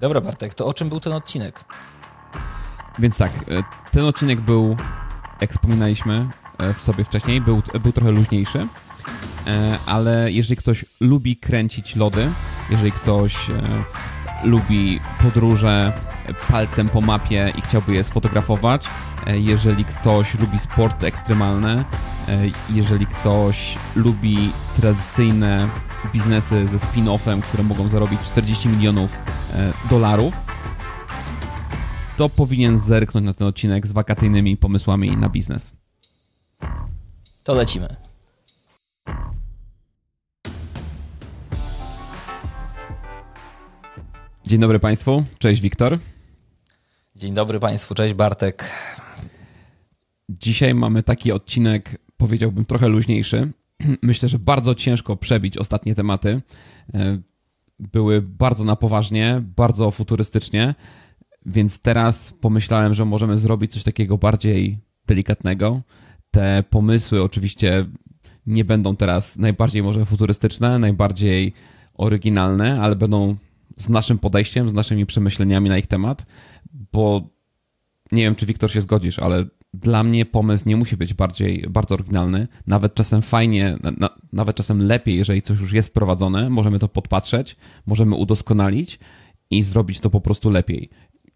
Dobra, Bartek, to o czym był ten odcinek? Więc tak, e, ten odcinek był, jak wspominaliśmy e, w sobie wcześniej, był, był trochę luźniejszy, e, ale jeżeli ktoś lubi kręcić lody, jeżeli ktoś lubi podróże palcem po mapie i chciałby je sfotografować, jeżeli ktoś lubi sporty ekstremalne, jeżeli ktoś lubi tradycyjne biznesy ze spin-offem, które mogą zarobić 40 milionów dolarów, to powinien zerknąć na ten odcinek z wakacyjnymi pomysłami na biznes. To lecimy. Dzień dobry Państwu, cześć Wiktor. Dzień dobry Państwu, cześć Bartek. Dzisiaj mamy taki odcinek, powiedziałbym, trochę luźniejszy. Myślę, że bardzo ciężko przebić ostatnie tematy. E, były bardzo na poważnie, bardzo futurystycznie, więc teraz pomyślałem, że możemy zrobić coś takiego bardziej delikatnego. Te pomysły oczywiście nie będą teraz najbardziej może futurystyczne, najbardziej oryginalne, ale będą z naszym podejściem, z naszymi przemyśleniami na ich temat, bo nie wiem, czy Wiktor się zgodzisz, ale dla mnie pomysł nie musi być bardziej, bardzo oryginalny. Nawet czasem fajnie, na, nawet czasem lepiej, jeżeli coś już jest wprowadzone, możemy to podpatrzeć, możemy udoskonalić i zrobić to po prostu lepiej.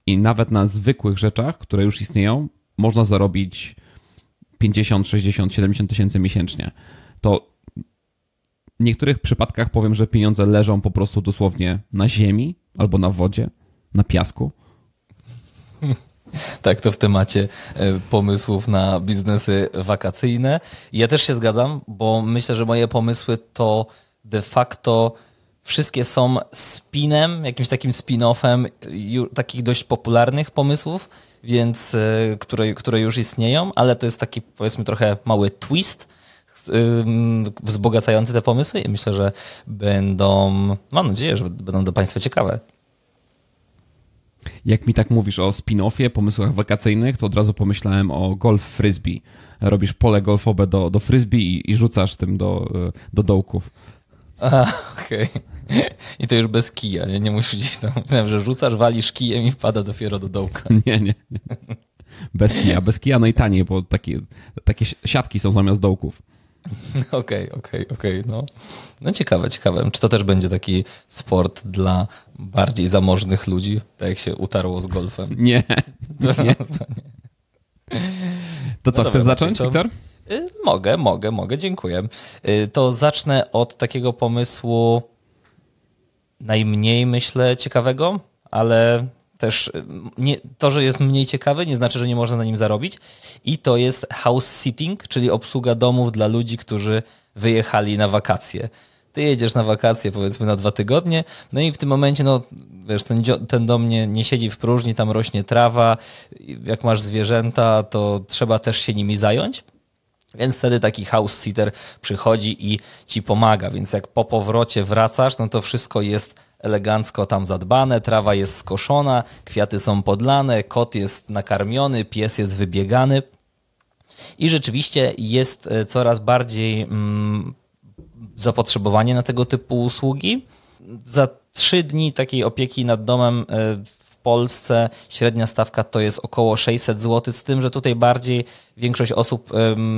I nawet na zwykłych rzeczach, które już istnieją, można zarobić 50, 60, 70 tysięcy miesięcznie. To w niektórych przypadkach powiem, że pieniądze leżą po prostu dosłownie na ziemi albo na wodzie, na piasku. Tak, to w temacie e, pomysłów na biznesy wakacyjne. Ja też się zgadzam, bo myślę, że moje pomysły to de facto wszystkie są spinem, jakimś takim spin-offem takich dość popularnych pomysłów, więc e, które, które już istnieją, ale to jest taki powiedzmy trochę mały twist wzbogacający te pomysły i myślę, że będą, mam nadzieję, że będą do Państwa ciekawe. Jak mi tak mówisz o spin-offie, pomysłach wakacyjnych, to od razu pomyślałem o golf frisbee. Robisz pole golfowe do, do frisbee i, i rzucasz tym do, e, do dołków. okej. Okay. I to już bez kija, nie, nie musisz gdzieś tam. Myślałem, że rzucasz, walisz kijem i wpada dopiero do dołka. Nie, nie. Bez kija, bez kija no i taniej, bo takie, takie siatki są zamiast dołków. Okej, okej, okej. No. no ciekawe, ciekawe. Czy to też będzie taki sport dla bardziej zamożnych ludzi, tak jak się utarło z golfem? Nie. To, nie. to, nie. to co, no chcesz dobra, zacząć, to... Wiktor? Y, mogę, mogę, mogę, dziękuję. Y, to zacznę od takiego pomysłu najmniej, myślę, ciekawego, ale też y, nie, to, że jest mniej ciekawy, nie znaczy, że nie można na nim zarobić. I to jest house sitting, czyli obsługa domów dla ludzi, którzy wyjechali na wakacje. Ty jedziesz na wakacje, powiedzmy, na dwa tygodnie, no i w tym momencie, no wiesz, ten, ten dom nie, nie siedzi w próżni, tam rośnie trawa. Jak masz zwierzęta, to trzeba też się nimi zająć. Więc wtedy taki house sitter przychodzi i ci pomaga. Więc jak po powrocie wracasz, no to wszystko jest elegancko tam zadbane, trawa jest skoszona, kwiaty są podlane, kot jest nakarmiony, pies jest wybiegany. I rzeczywiście jest e, coraz bardziej mm, zapotrzebowanie na tego typu usługi. Za trzy dni takiej opieki nad domem e, Polsce średnia stawka to jest około 600 zł, z tym, że tutaj bardziej większość osób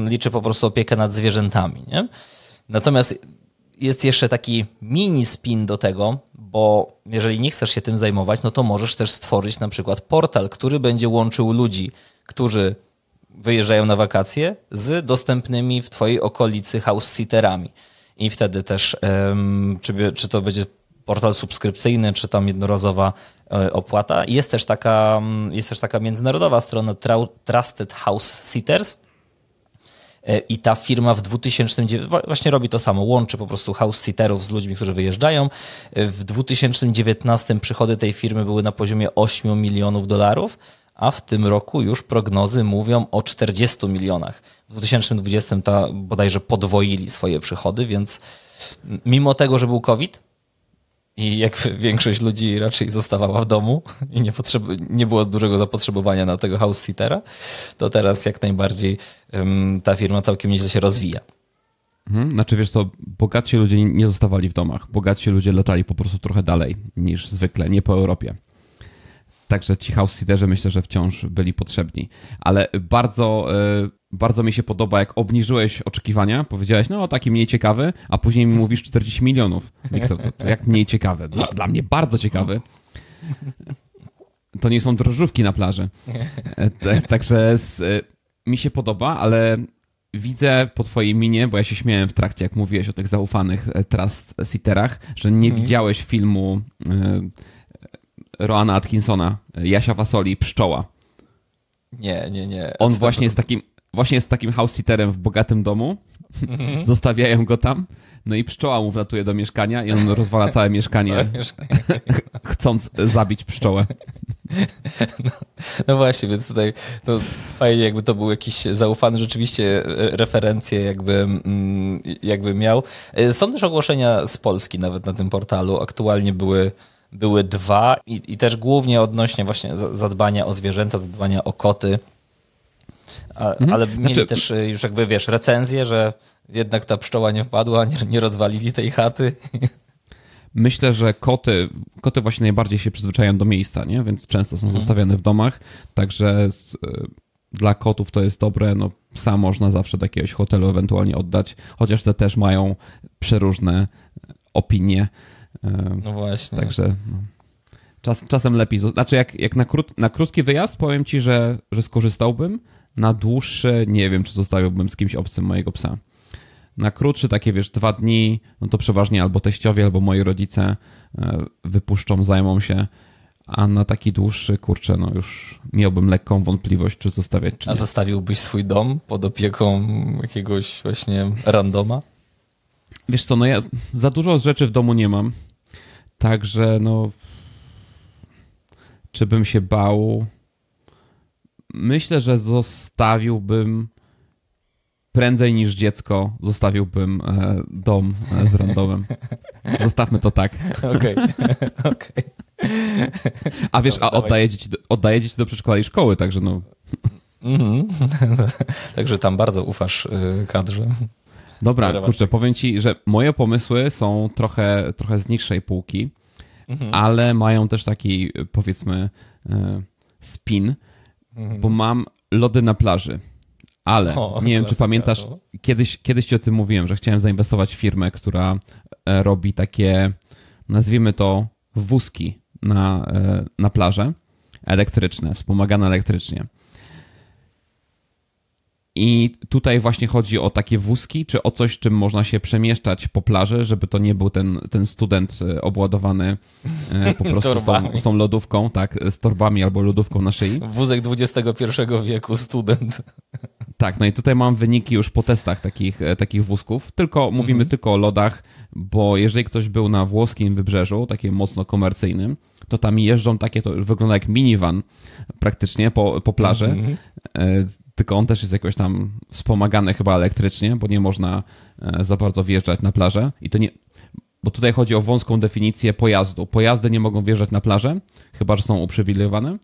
liczy po prostu opiekę nad zwierzętami. Nie? Natomiast jest jeszcze taki mini spin do tego, bo jeżeli nie chcesz się tym zajmować, no to możesz też stworzyć na przykład portal, który będzie łączył ludzi, którzy wyjeżdżają na wakacje z dostępnymi w twojej okolicy house-sitterami. I wtedy też, czy, czy to będzie portal subskrypcyjny, czy tam jednorazowa e, opłata. Jest też taka, mm, jest też taka międzynarodowa strona Trusted House Sitters. E, I ta firma w 2009 właśnie robi to samo, łączy po prostu house sitterów z ludźmi, którzy wyjeżdżają. E, w 2019 przychody tej firmy były na poziomie 8 milionów dolarów, a w tym roku już prognozy mówią o 40 milionach. W 2020 ta bodajże podwoili swoje przychody, więc mimo tego, że był COVID, i jak większość ludzi raczej zostawała w domu i nie, nie było dużego zapotrzebowania na tego house sittera, to teraz jak najbardziej um, ta firma całkiem nieźle się rozwija. Mhm, znaczy wiesz co, bogatsi ludzie nie zostawali w domach. Bogatsi ludzie latali po prostu trochę dalej niż zwykle, nie po Europie. Także ci house sitterzy myślę, że wciąż byli potrzebni. Ale bardzo, e, bardzo mi się podoba, jak obniżyłeś oczekiwania, powiedziałeś, no taki mniej ciekawy, a później mi mówisz 40 milionów. Wiktor, to, to jak mniej ciekawy? Dla, dla mnie bardzo ciekawy. To nie są drożdżówki na plaży. E, także z, mi się podoba, ale widzę po twojej minie, bo ja się śmiałem w trakcie, jak mówiłeś o tych zaufanych trust sitterach, że nie mhm. widziałeś filmu Roana Atkinsona, Jasia Fasoli, Pszczoła. Nie, nie, nie. On właśnie jest takim, właśnie jest takim house-sitterem w bogatym domu. Mhm. Zostawiają go tam. No i pszczoła mu wlatuje do mieszkania i on rozwala całe mieszkanie, chcąc zabić pszczołę. No, no, właśnie, więc tutaj no, fajnie jakby to był jakiś zaufany rzeczywiście referencje jakby, mm, jakby miał. Są też ogłoszenia z Polski nawet na tym portalu. Aktualnie były były dwa i, i też głównie odnośnie właśnie zadbania o zwierzęta, zadbania o koty. A, mhm. Ale mieli znaczy... też y, już jakby, wiesz, recenzję, że jednak ta pszczoła nie wpadła, nie, nie rozwalili tej chaty. Myślę, że koty, koty właśnie najbardziej się przyzwyczajają do miejsca, nie? więc często są mhm. zostawiane w domach, także z, y, dla kotów to jest dobre. No, psa można zawsze do jakiegoś hotelu ewentualnie oddać, chociaż te też mają przeróżne opinie. No właśnie. Także no. Czas, czasem lepiej. Znaczy, jak, jak na, krót, na krótki wyjazd, powiem ci, że, że skorzystałbym. Na dłuższy nie wiem, czy zostawiłbym z kimś obcym mojego psa. Na krótszy, takie wiesz, dwa dni, no to przeważnie albo teściowie, albo moi rodzice e, wypuszczą, zajmą się. A na taki dłuższy, kurczę, no już miałbym lekką wątpliwość, czy zostawiać, czy A zostawiłbyś swój dom pod opieką jakiegoś właśnie randoma? Wiesz co, no ja za dużo rzeczy w domu nie mam. Także no. Czy bym się bał? Myślę, że zostawiłbym prędzej niż dziecko, zostawiłbym e, dom e, z randomem. Zostawmy to tak. Okej, okej. A wiesz, a oddaję dzieci, do, oddaję dzieci do przedszkola i szkoły, także no. Mm -hmm. także tam bardzo ufasz y, kadrze. Dobra, kurczę, powiem ci, że moje pomysły są trochę, trochę z niższej półki, mhm. ale mają też taki, powiedzmy, e, spin, mhm. bo mam lody na plaży. Ale o, nie wiem, czy pamiętasz, no. kiedyś, kiedyś ci o tym mówiłem, że chciałem zainwestować w firmę, która e, robi takie, nazwijmy to, wózki na, e, na plażę elektryczne, wspomagane elektrycznie. I tutaj właśnie chodzi o takie wózki, czy o coś, czym można się przemieszczać po plaży, żeby to nie był ten, ten student e, obładowany e, po prostu z tą, z tą, lodówką, tak, z torbami albo lodówką na szyi. Wózek XXI wieku, student. Tak, no i tutaj mam wyniki już po testach takich, e, takich wózków. Tylko mówimy mhm. tylko o lodach, bo jeżeli ktoś był na włoskim wybrzeżu, takim mocno komercyjnym, to tam jeżdżą takie, to wygląda jak minivan praktycznie po, po plaży. Mhm tylko on też jest jakoś tam wspomagany chyba elektrycznie, bo nie można e, za bardzo wjeżdżać na plażę. I to nie, bo tutaj chodzi o wąską definicję pojazdu. Pojazdy nie mogą wjeżdżać na plażę, chyba że są uprzywilejowane.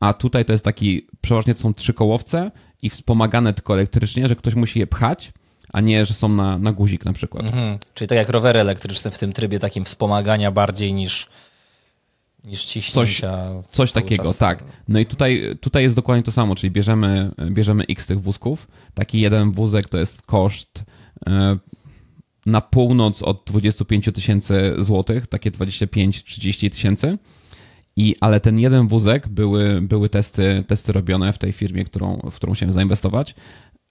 A tutaj to jest taki, przeważnie to są trzy kołowce i wspomagane tylko elektrycznie, że ktoś musi je pchać, a nie, że są na, na guzik na przykład. Mhm. Czyli tak jak rowery elektryczne w tym trybie takim wspomagania bardziej niż niż ciśnięcia. Coś, coś takiego, czas. tak. No i tutaj, tutaj jest dokładnie to samo, czyli bierzemy, bierzemy x tych wózków. Taki jeden wózek to jest koszt e, na północ od 25 tysięcy złotych, takie 25-30 tysięcy. I, ale ten jeden wózek, były, były testy, testy robione w tej firmie, którą, w którą chciałem zainwestować,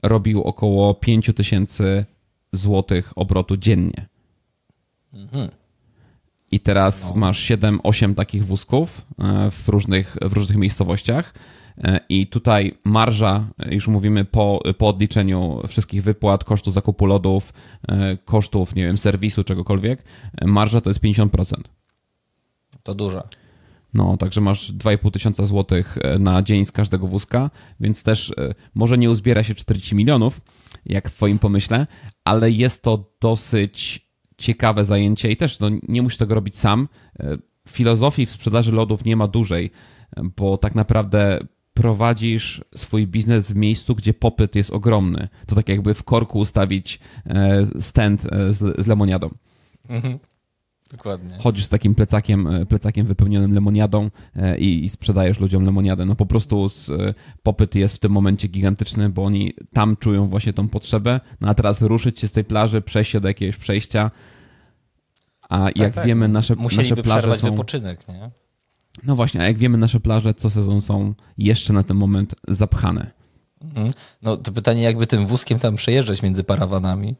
robił około 5 tysięcy złotych obrotu dziennie. Mhm. I teraz no. masz 7-8 takich wózków e, w różnych, w różnych miejscowościach. E, I tutaj marża, już mówimy po, po odliczeniu wszystkich wypłat, kosztu zakupu lodów, e, kosztów, nie wiem, serwisu, czegokolwiek, marża to jest 50%. To dużo. No, także masz 2,5 tysiąca złotych na dzień z każdego wózka, więc też może nie uzbiera się 40 milionów, jak w Twoim pomyśle, ale jest to dosyć ciekawe zajęcie i też no, nie musisz tego robić sam. E, filozofii w sprzedaży lodów nie ma dużej, bo tak naprawdę prowadzisz swój biznes w miejscu, gdzie popyt jest ogromny. To tak jakby w korku ustawić e, stand e, z, z lemoniadą. Mhm. Dokładnie. Chodzisz z takim plecakiem, plecakiem wypełnionym lemoniadą i, i sprzedajesz ludziom lemoniadę. No po prostu z, popyt jest w tym momencie gigantyczny, bo oni tam czują właśnie tą potrzebę. No a teraz ruszyć się z tej plaży, przejść się do jakiegoś przejścia. A tak, jak tak. wiemy, nasze, Musieliby nasze plaże przerwać są... wypoczynek, nie? No właśnie, a jak wiemy, nasze plaże co sezon są jeszcze na ten moment zapchane. Mhm. No to pytanie, jakby tym wózkiem tam przejeżdżać między parawanami?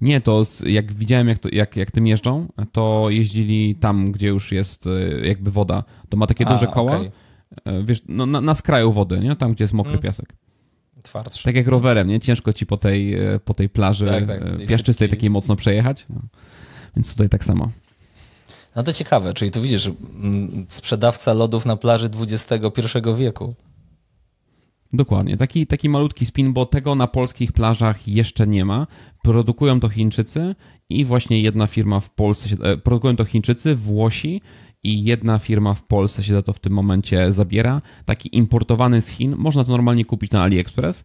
Nie, to jak widziałem, jak, to, jak, jak tym jeżdżą, to jeździli tam, gdzie już jest e, jakby woda. To ma takie A, duże koła, okay. E, wiesz, no, na, na skraju wody, nie? tam, gdzie jest mokry mm. piasek. Twardszy. Tak jak rowerem, nie? Ciężko ci po tej, e, po tej plaży tak, tak, tej piaszczystej takiej mocno przejechać. No. Więc tutaj tak samo. No to ciekawe, czyli tu widzisz, mm, sprzedawca lodów na plaży XXI wieku. Dokładnie, taki, taki malutki spin, bo tego na polskich plażach jeszcze nie ma. Produkują to Chińczycy i właśnie jedna firma w Polsce, e, produkują to Chińczycy, Włosi i jedna firma w Polsce się za to w tym momencie zabiera. Taki importowany z Chin, można to normalnie kupić na AliExpress.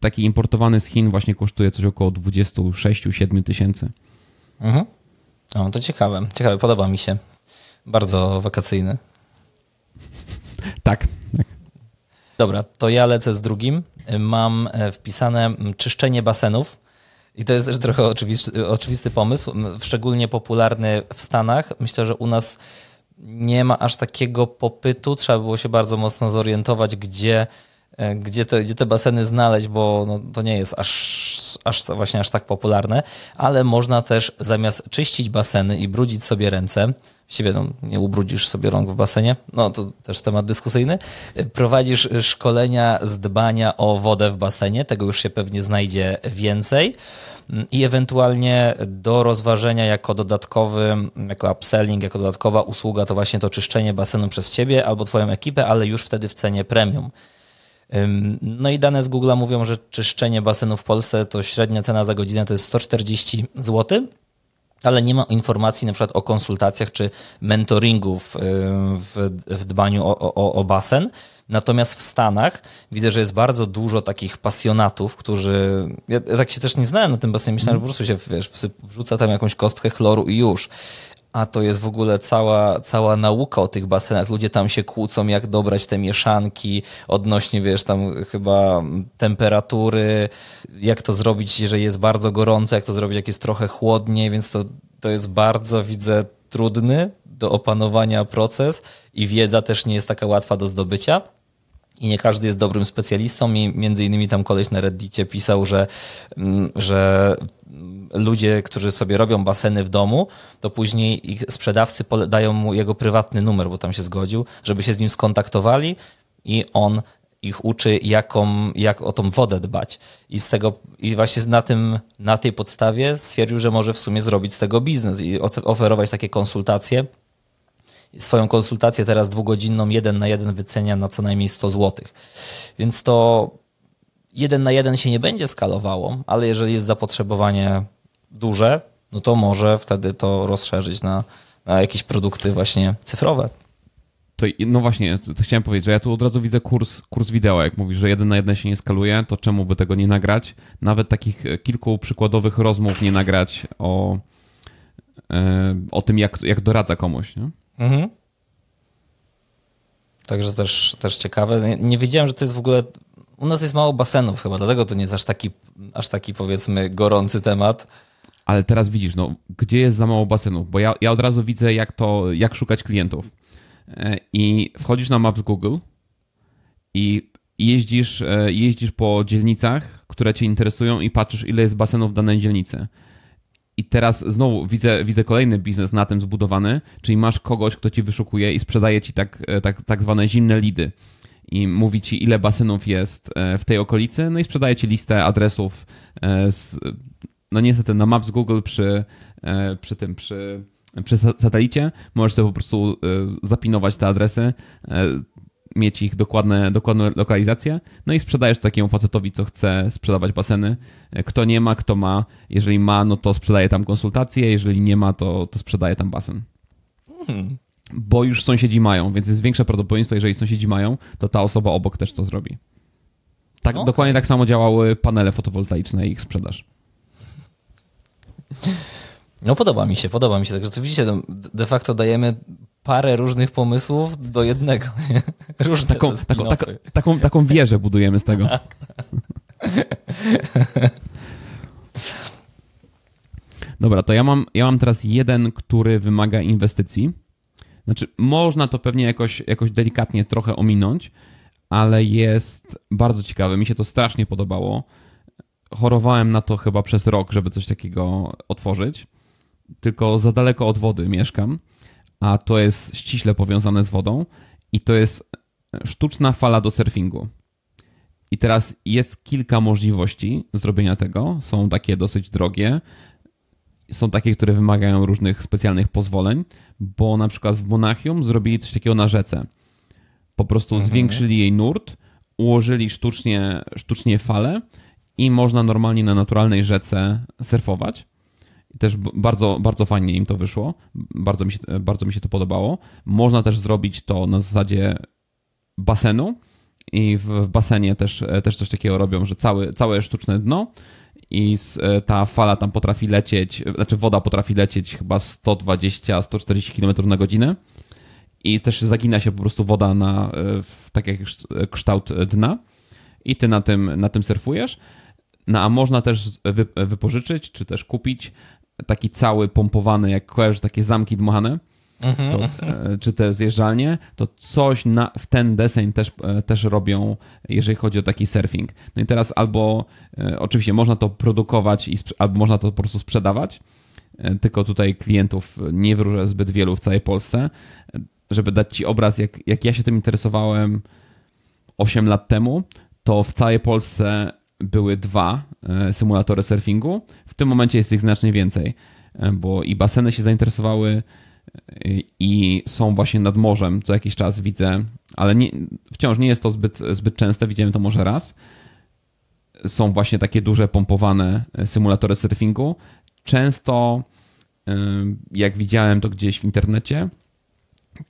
Taki importowany z Chin właśnie kosztuje coś około 26-7 tysięcy. Mhm. O, to ciekawe. Ciekawe, podoba mi się. Bardzo wakacyjny. tak, tak. Dobra, to ja lecę z drugim. Mam e, wpisane czyszczenie basenów. I to jest też trochę oczywisty, oczywisty pomysł, szczególnie popularny w Stanach. Myślę, że u nas nie ma aż takiego popytu. Trzeba było się bardzo mocno zorientować, gdzie, gdzie, te, gdzie te baseny znaleźć, bo no, to nie jest aż, aż właśnie aż tak popularne. Ale można też zamiast czyścić baseny i brudzić sobie ręce, właściwie no, nie ubrudzisz sobie rąk w basenie, no to też temat dyskusyjny, prowadzisz szkolenia z dbania o wodę w basenie, tego już się pewnie znajdzie więcej i ewentualnie do rozważenia jako dodatkowy, jako upselling, jako dodatkowa usługa to właśnie to czyszczenie basenu przez ciebie albo twoją ekipę, ale już wtedy w cenie premium. No i dane z Google mówią, że czyszczenie basenu w Polsce to średnia cena za godzinę to jest 140 zł ale nie ma informacji na przykład o konsultacjach czy mentoringu w, w, w dbaniu o, o, o, basen. Natomiast w Stanach widzę, że jest bardzo dużo takich pasjonatów, którzy. Ja tak się też nie znałem na tym basenie. Myślałem, że po prostu się wiesz, wrzuca tam jakąś kostkę chloru i już a to jest w ogóle cała, cała nauka o tych basenach. Ludzie tam się kłócą, jak dobrać te mieszanki odnośnie, wiesz, tam chyba temperatury, jak to zrobić, jeżeli jest bardzo gorąco, jak to zrobić, jak jest trochę chłodniej, więc to, to jest bardzo, widzę, trudny do opanowania proces i wiedza też nie jest taka łatwa do zdobycia. I nie każdy jest dobrym specjalistą. I między innymi tam koleś na Reddicie pisał, że, mm, że ludzie, którzy sobie robią baseny w domu, to później ich sprzedawcy dają mu jego prywatny numer, bo tam się zgodził, żeby się z nim skontaktowali i on ich uczy, jaką, jak o tą wodę dbać. I z tego, i właśnie na, tym, na tej podstawie stwierdził, że może w sumie zrobić z tego biznes i oferować takie konsultacje. Swoją konsultację teraz dwugodzinną, jeden na jeden wycenia na co najmniej 100 zł. Więc to jeden na jeden się nie będzie skalowało, ale jeżeli jest zapotrzebowanie duże, no to może wtedy to rozszerzyć na, na jakieś produkty właśnie cyfrowe. To, no właśnie, to chciałem powiedzieć, że ja tu od razu widzę kurs, kurs wideo. Jak mówisz, że jeden na jeden się nie skaluje, to czemu by tego nie nagrać? Nawet takich kilku przykładowych rozmów nie nagrać o, e, o tym, jak, jak doradza komuś. Nie? Mhm. Także też, też ciekawe. Nie, nie wiedziałem, że to jest w ogóle u nas jest mało basenów chyba, dlatego to nie jest aż taki, aż taki powiedzmy gorący temat. Ale teraz widzisz, no, gdzie jest za mało basenów? Bo ja, ja od razu widzę, jak to, jak szukać klientów. E, I wchodzisz na Maps Google i jeździsz, e, jeździsz po dzielnicach, które cię interesują i patrzysz, ile jest basenów w danej dzielnicy. I teraz znowu widzę, widzę kolejny biznes na tym zbudowany, czyli masz kogoś, kto ci wyszukuje i sprzedaje ci tak, e, tak, tak zwane zimne lidy. I mówi ci, ile basenów jest e, w tej okolicy, no i sprzedaje ci listę adresów e, z, no niestety na Maps Google przy, przy tym, przy, przy satelicie. Możesz sobie po prostu zapinować te adresy, mieć ich dokładne, dokładne lokalizacje, no i sprzedajesz takiemu facetowi, co chce sprzedawać baseny. Kto nie ma, kto ma. Jeżeli ma, no to sprzedaje tam konsultacje, jeżeli nie ma, to, to sprzedaje tam basen. Hmm bo już sąsiedzi mają, więc jest większe prawdopodobieństwo, jeżeli sąsiedzi mają, to ta osoba obok też to zrobi. Tak, okay. Dokładnie tak samo działały panele fotowoltaiczne i ich sprzedaż. No podoba mi się, podoba mi się. Także to widzicie, no, de facto dajemy parę różnych pomysłów do jednego. Nie? Różne taką, taką, taką, taką, taką wieżę budujemy z tego. Tak. Dobra, to ja mam, ja mam teraz jeden, który wymaga inwestycji. Znaczy, można to pewnie jakoś, jakoś delikatnie trochę ominąć, ale jest bardzo ciekawe. Mi się to strasznie podobało. Chorowałem na to chyba przez rok, żeby coś takiego otworzyć. Tylko za daleko od wody mieszkam, a to jest ściśle powiązane z wodą i to jest sztuczna fala do surfingu. I teraz jest kilka możliwości zrobienia tego. Są takie dosyć drogie. Są takie, które wymagają różnych specjalnych pozwoleń, bo na przykład w Monachium zrobili coś takiego na rzece. Po prostu mhm. zwiększyli jej nurt, ułożyli sztucznie, sztucznie fale i można normalnie na naturalnej rzece surfować. I też bardzo, bardzo fajnie im to wyszło. Bardzo mi, się, bardzo mi się to podobało. Można też zrobić to na zasadzie basenu i w basenie też, też coś takiego robią, że cały, całe sztuczne dno i ta fala tam potrafi lecieć, znaczy woda potrafi lecieć chyba 120-140 km na godzinę i też zagina się po prostu woda na tak jak kształt dna i ty na tym, na tym surfujesz. No a można też wypożyczyć, czy też kupić taki cały pompowany, jak kojarzysz takie zamki dmuchane, to, e, czy te zjeżdżalnie, to coś na, w ten deseń też, e, też robią, jeżeli chodzi o taki surfing. No i teraz albo e, oczywiście można to produkować, i, albo można to po prostu sprzedawać, tylko tutaj klientów nie wróżę zbyt wielu w całej Polsce. Żeby dać Ci obraz, jak, jak ja się tym interesowałem 8 lat temu, to w całej Polsce były dwa symulatory surfingu. W tym momencie jest ich znacznie więcej, bo i baseny się zainteresowały, i są właśnie nad morzem, co jakiś czas widzę, ale nie, wciąż nie jest to zbyt, zbyt częste, widziałem to może raz. Są właśnie takie duże pompowane symulatory surfingu. Często, jak widziałem to gdzieś w internecie,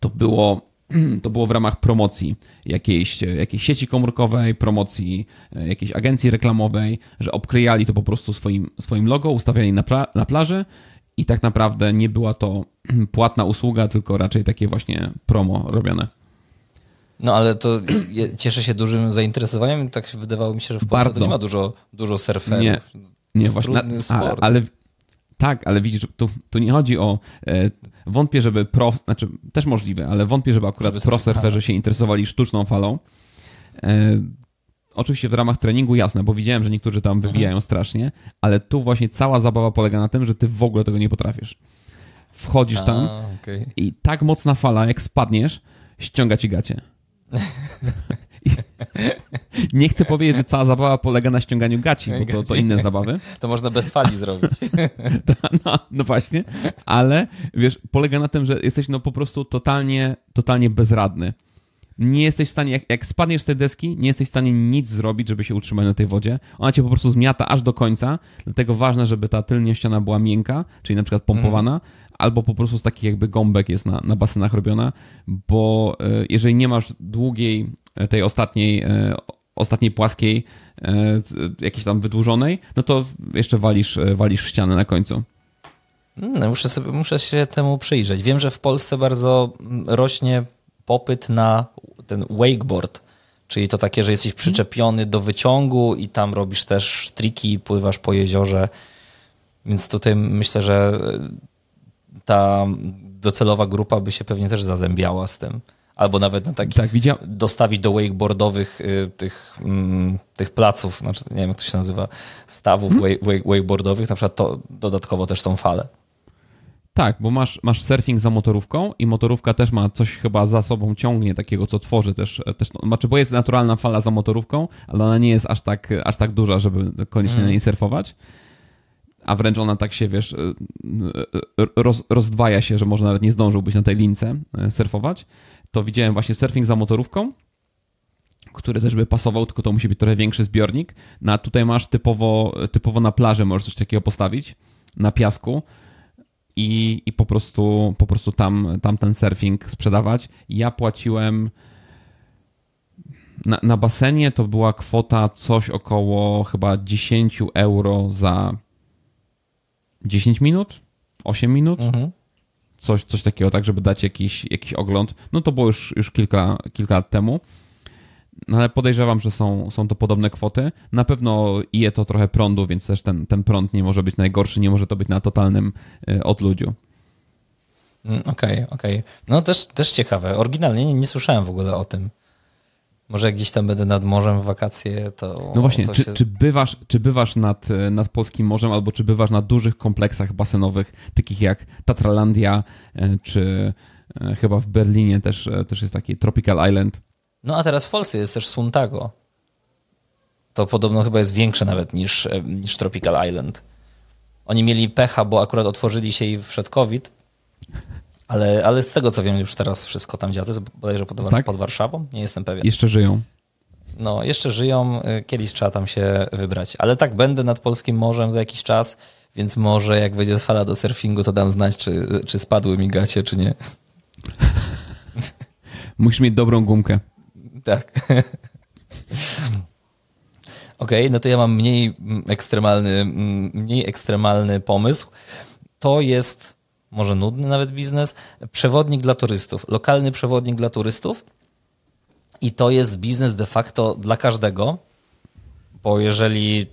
to było, to było w ramach promocji jakiejś, jakiejś sieci komórkowej, promocji jakiejś agencji reklamowej, że obklejali to po prostu swoim, swoim logo, ustawiali na, pla na plaży i tak naprawdę nie była to płatna usługa, tylko raczej takie właśnie promo robione. No ale to cieszy się dużym zainteresowaniem. Tak wydawało mi się, że w Polsce Bardzo. nie ma dużo, dużo surferów. Nie, nie właśnie. Ale, ale, tak, ale widzisz, tu, tu nie chodzi o. E, wątpię, żeby pro. Znaczy, też możliwe, ale wątpię, żeby akurat żeby pro się interesowali sztuczną falą. E, Oczywiście w ramach treningu jasne, bo widziałem, że niektórzy tam mhm. wybijają mhm. strasznie, ale tu właśnie cała zabawa polega na tym, że ty w ogóle tego nie potrafisz. Wchodzisz A, tam okay. i tak mocna fala, jak spadniesz, ściąga ci gacie. nie chcę powiedzieć, że cała zabawa polega na ściąganiu gaci, bo to, to inne zabawy. To można bez fali zrobić. no, no, właśnie, ale wiesz, polega na tym, że jesteś no po prostu totalnie, totalnie bezradny nie jesteś w stanie, jak, jak spadniesz z tej deski, nie jesteś w stanie nic zrobić, żeby się utrzymać na tej wodzie. Ona cię po prostu zmiata aż do końca, dlatego ważne, żeby ta tylnia ściana była miękka, czyli na przykład pompowana, mm. albo po prostu z takich jakby gąbek jest na, na basenach robiona, bo e, jeżeli nie masz długiej, tej ostatniej, e, ostatniej płaskiej, jakiejś tam wydłużonej, no to jeszcze walisz, walisz w ścianę na końcu. No, muszę, sobie, muszę się temu przyjrzeć. Wiem, że w Polsce bardzo rośnie popyt na ten wakeboard, czyli to takie, że jesteś przyczepiony do wyciągu i tam robisz też triki, pływasz po jeziorze. Więc tutaj myślę, że ta docelowa grupa by się pewnie też zazębiała z tym. Albo nawet na takich, tak, dostawić do wakeboardowych y, tych, mm, tych placów, znaczy nie wiem jak to się nazywa, stawów hmm? wakeboardowych, na przykład to dodatkowo też tą falę. Tak, bo masz, masz surfing za motorówką i motorówka też ma coś chyba za sobą ciągnie takiego, co tworzy też, też no, znaczy, bo jest naturalna fala za motorówką, ale ona nie jest aż tak, aż tak duża, żeby koniecznie mm. na niej surfować. A wręcz ona tak się, wiesz, roz, rozdwaja się, że może nawet nie zdążyłbyś na tej lince surfować. To widziałem właśnie surfing za motorówką, który też by pasował, tylko to musi być trochę większy zbiornik. No a tutaj masz typowo, typowo na plaży możesz coś takiego postawić, na piasku i, i po prostu, po prostu tam, tam ten surfing sprzedawać. Ja płaciłem na, na basenie to była kwota coś około chyba 10 euro za 10 minut. 8 minut. Mhm. Coś, coś takiego, tak, żeby dać jakiś, jakiś ogląd. No to było już, już kilka, kilka lat temu. No ale podejrzewam, że są, są to podobne kwoty. Na pewno je to trochę prądu, więc też ten, ten prąd nie może być najgorszy, nie może to być na totalnym y, odludziu. Okej, mm, okej. Okay, okay. No też, też ciekawe. Oryginalnie nie, nie, słyszałem w ogóle o tym. Może gdzieś tam będę nad morzem w wakacje, to. No właśnie, to czy, się... czy, bywasz, czy bywasz nad, nad polskim morzem, albo czy bywasz na dużych kompleksach basenowych, takich jak Tatralandia, e, czy e, chyba w Berlinie też, e, też jest taki Tropical Island? No a teraz w Polsce jest też Suntago. To podobno chyba jest większe nawet niż, niż Tropical Island. Oni mieli pecha, bo akurat otworzyli się i wszedł COVID, ale, ale z tego co wiem, już teraz wszystko tam działa. To jest bodajże pod, tak? pod Warszawą? Nie jestem pewien. Jeszcze żyją. No, jeszcze żyją. Y, kiedyś trzeba tam się wybrać. Ale tak, będę nad Polskim Morzem za jakiś czas, więc może jak będzie fala do surfingu, to dam znać, czy, czy spadły mi gacie, czy nie. Musisz mieć dobrą gumkę. Tak. Okej, okay, no to ja mam mniej ekstremalny, mniej ekstremalny pomysł. To jest może nudny nawet biznes, przewodnik dla turystów, lokalny przewodnik dla turystów. I to jest biznes de facto dla każdego, bo jeżeli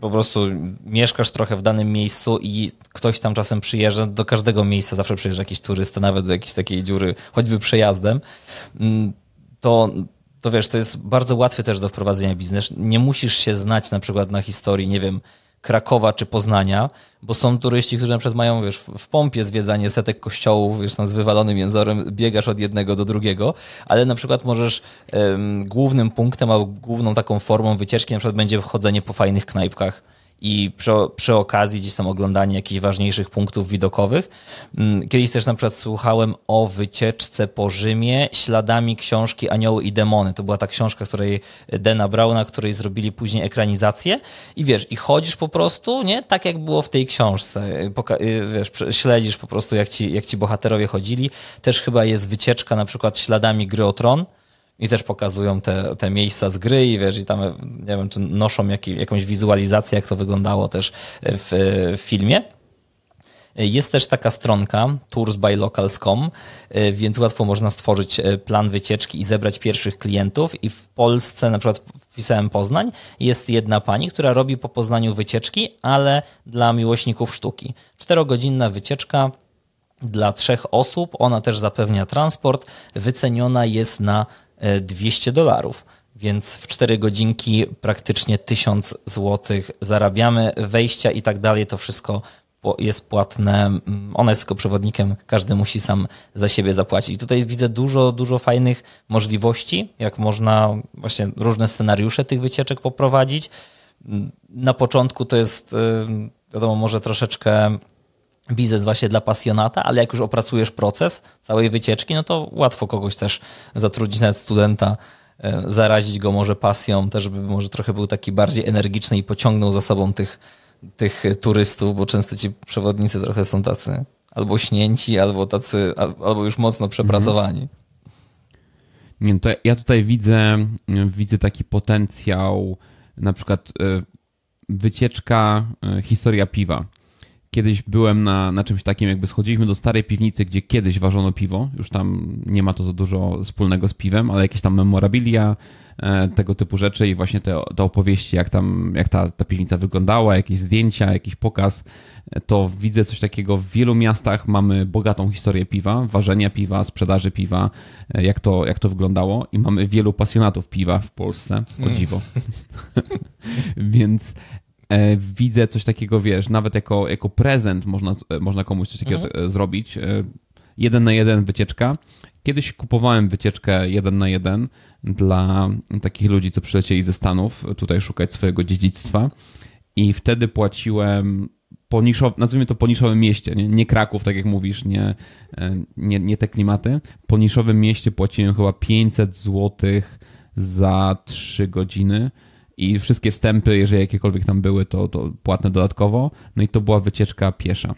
po prostu mieszkasz trochę w danym miejscu i ktoś tam czasem przyjeżdża, do każdego miejsca zawsze przyjeżdża jakiś turysta, nawet do jakiejś takiej dziury, choćby przejazdem, mm, to, to wiesz, to jest bardzo łatwy też do wprowadzenia biznes. Nie musisz się znać na przykład na historii, nie wiem, Krakowa czy Poznania, bo są turyści, którzy na przykład mają wiesz, w pompie zwiedzanie setek kościołów, wiesz, tam z wywalonym jęzorem, biegasz od jednego do drugiego, ale na przykład możesz głównym punktem albo główną taką formą wycieczki na przykład będzie wchodzenie po fajnych knajpkach i przy, przy, okazji gdzieś tam oglądanie jakichś ważniejszych punktów widokowych. Mm, kiedyś też na przykład słuchałem o wycieczce po Rzymie śladami książki Anioły i Demony. To była ta książka, której Dena Brauna, której zrobili później ekranizację i wiesz, i chodzisz po prostu, nie? Tak jak było w tej książce. Poka y, wiesz, śledzisz po prostu jak ci, jak ci bohaterowie chodzili. Też chyba jest wycieczka na przykład śladami gry o Tron i też pokazują te, te miejsca z gry i wiesz, i tam nie wiem, czy noszą jak, jakąś wizualizację, jak to wyglądało też w, w filmie. Jest też taka stronka toursbylocals.com, więc łatwo można stworzyć plan wycieczki i zebrać pierwszych klientów. I w Polsce, na przykład wpisałem Poznań, jest jedna pani, która robi po Poznaniu wycieczki, ale dla miłośników sztuki. Czterogodzinna wycieczka dla trzech osób. Ona też zapewnia transport. Wyceniona jest na 200 dolarów. Więc w 4 godzinki praktycznie 1000 zł zarabiamy. Wejścia i tak dalej, to wszystko jest płatne. Ona jest tylko przewodnikiem, każdy musi sam za siebie zapłacić. Tutaj widzę dużo, dużo fajnych możliwości, jak można właśnie różne scenariusze tych wycieczek poprowadzić. Na początku to jest, y, wiadomo, może troszeczkę biznes właśnie dla pasjonata, ale jak już opracujesz proces całej wycieczki, no to łatwo kogoś też zatrudnić, nawet studenta, e, zarazić go może pasją, też by może trochę był taki bardziej energiczny i pociągnął za sobą tych, tych turystów, bo często ci przewodnicy trochę są tacy albo śnięci, albo tacy, albo już mocno przepracowani. Nie, to ja tutaj widzę, widzę taki potencjał, na przykład e, wycieczka, e, historia piwa Kiedyś byłem na, na czymś takim, jakby schodziliśmy do starej piwnicy, gdzie kiedyś ważono piwo. Już tam nie ma to za dużo wspólnego z piwem, ale jakieś tam memorabilia, e, tego typu rzeczy i właśnie te, te opowieści, jak tam, jak ta, ta piwnica wyglądała, jakieś zdjęcia, jakiś pokaz, e, to widzę coś takiego w wielu miastach. Mamy bogatą historię piwa, ważenia piwa, sprzedaży piwa, e, jak to, jak to wyglądało i mamy wielu pasjonatów piwa w Polsce, o dziwo. Więc E, widzę coś takiego, wiesz, nawet jako, jako prezent można, e, można komuś coś takiego mhm. zrobić. E, jeden na jeden wycieczka. Kiedyś kupowałem wycieczkę jeden na jeden dla takich ludzi, co przylecieli ze Stanów, tutaj szukać swojego dziedzictwa i wtedy płaciłem po niszow, nazwijmy to po niszowym mieście, nie, nie Kraków, tak jak mówisz, nie, nie, nie te klimaty. Po niszowym mieście płaciłem chyba 500 zł za 3 godziny i wszystkie wstępy, jeżeli jakiekolwiek tam były, to, to płatne dodatkowo. No i to była wycieczka piesza.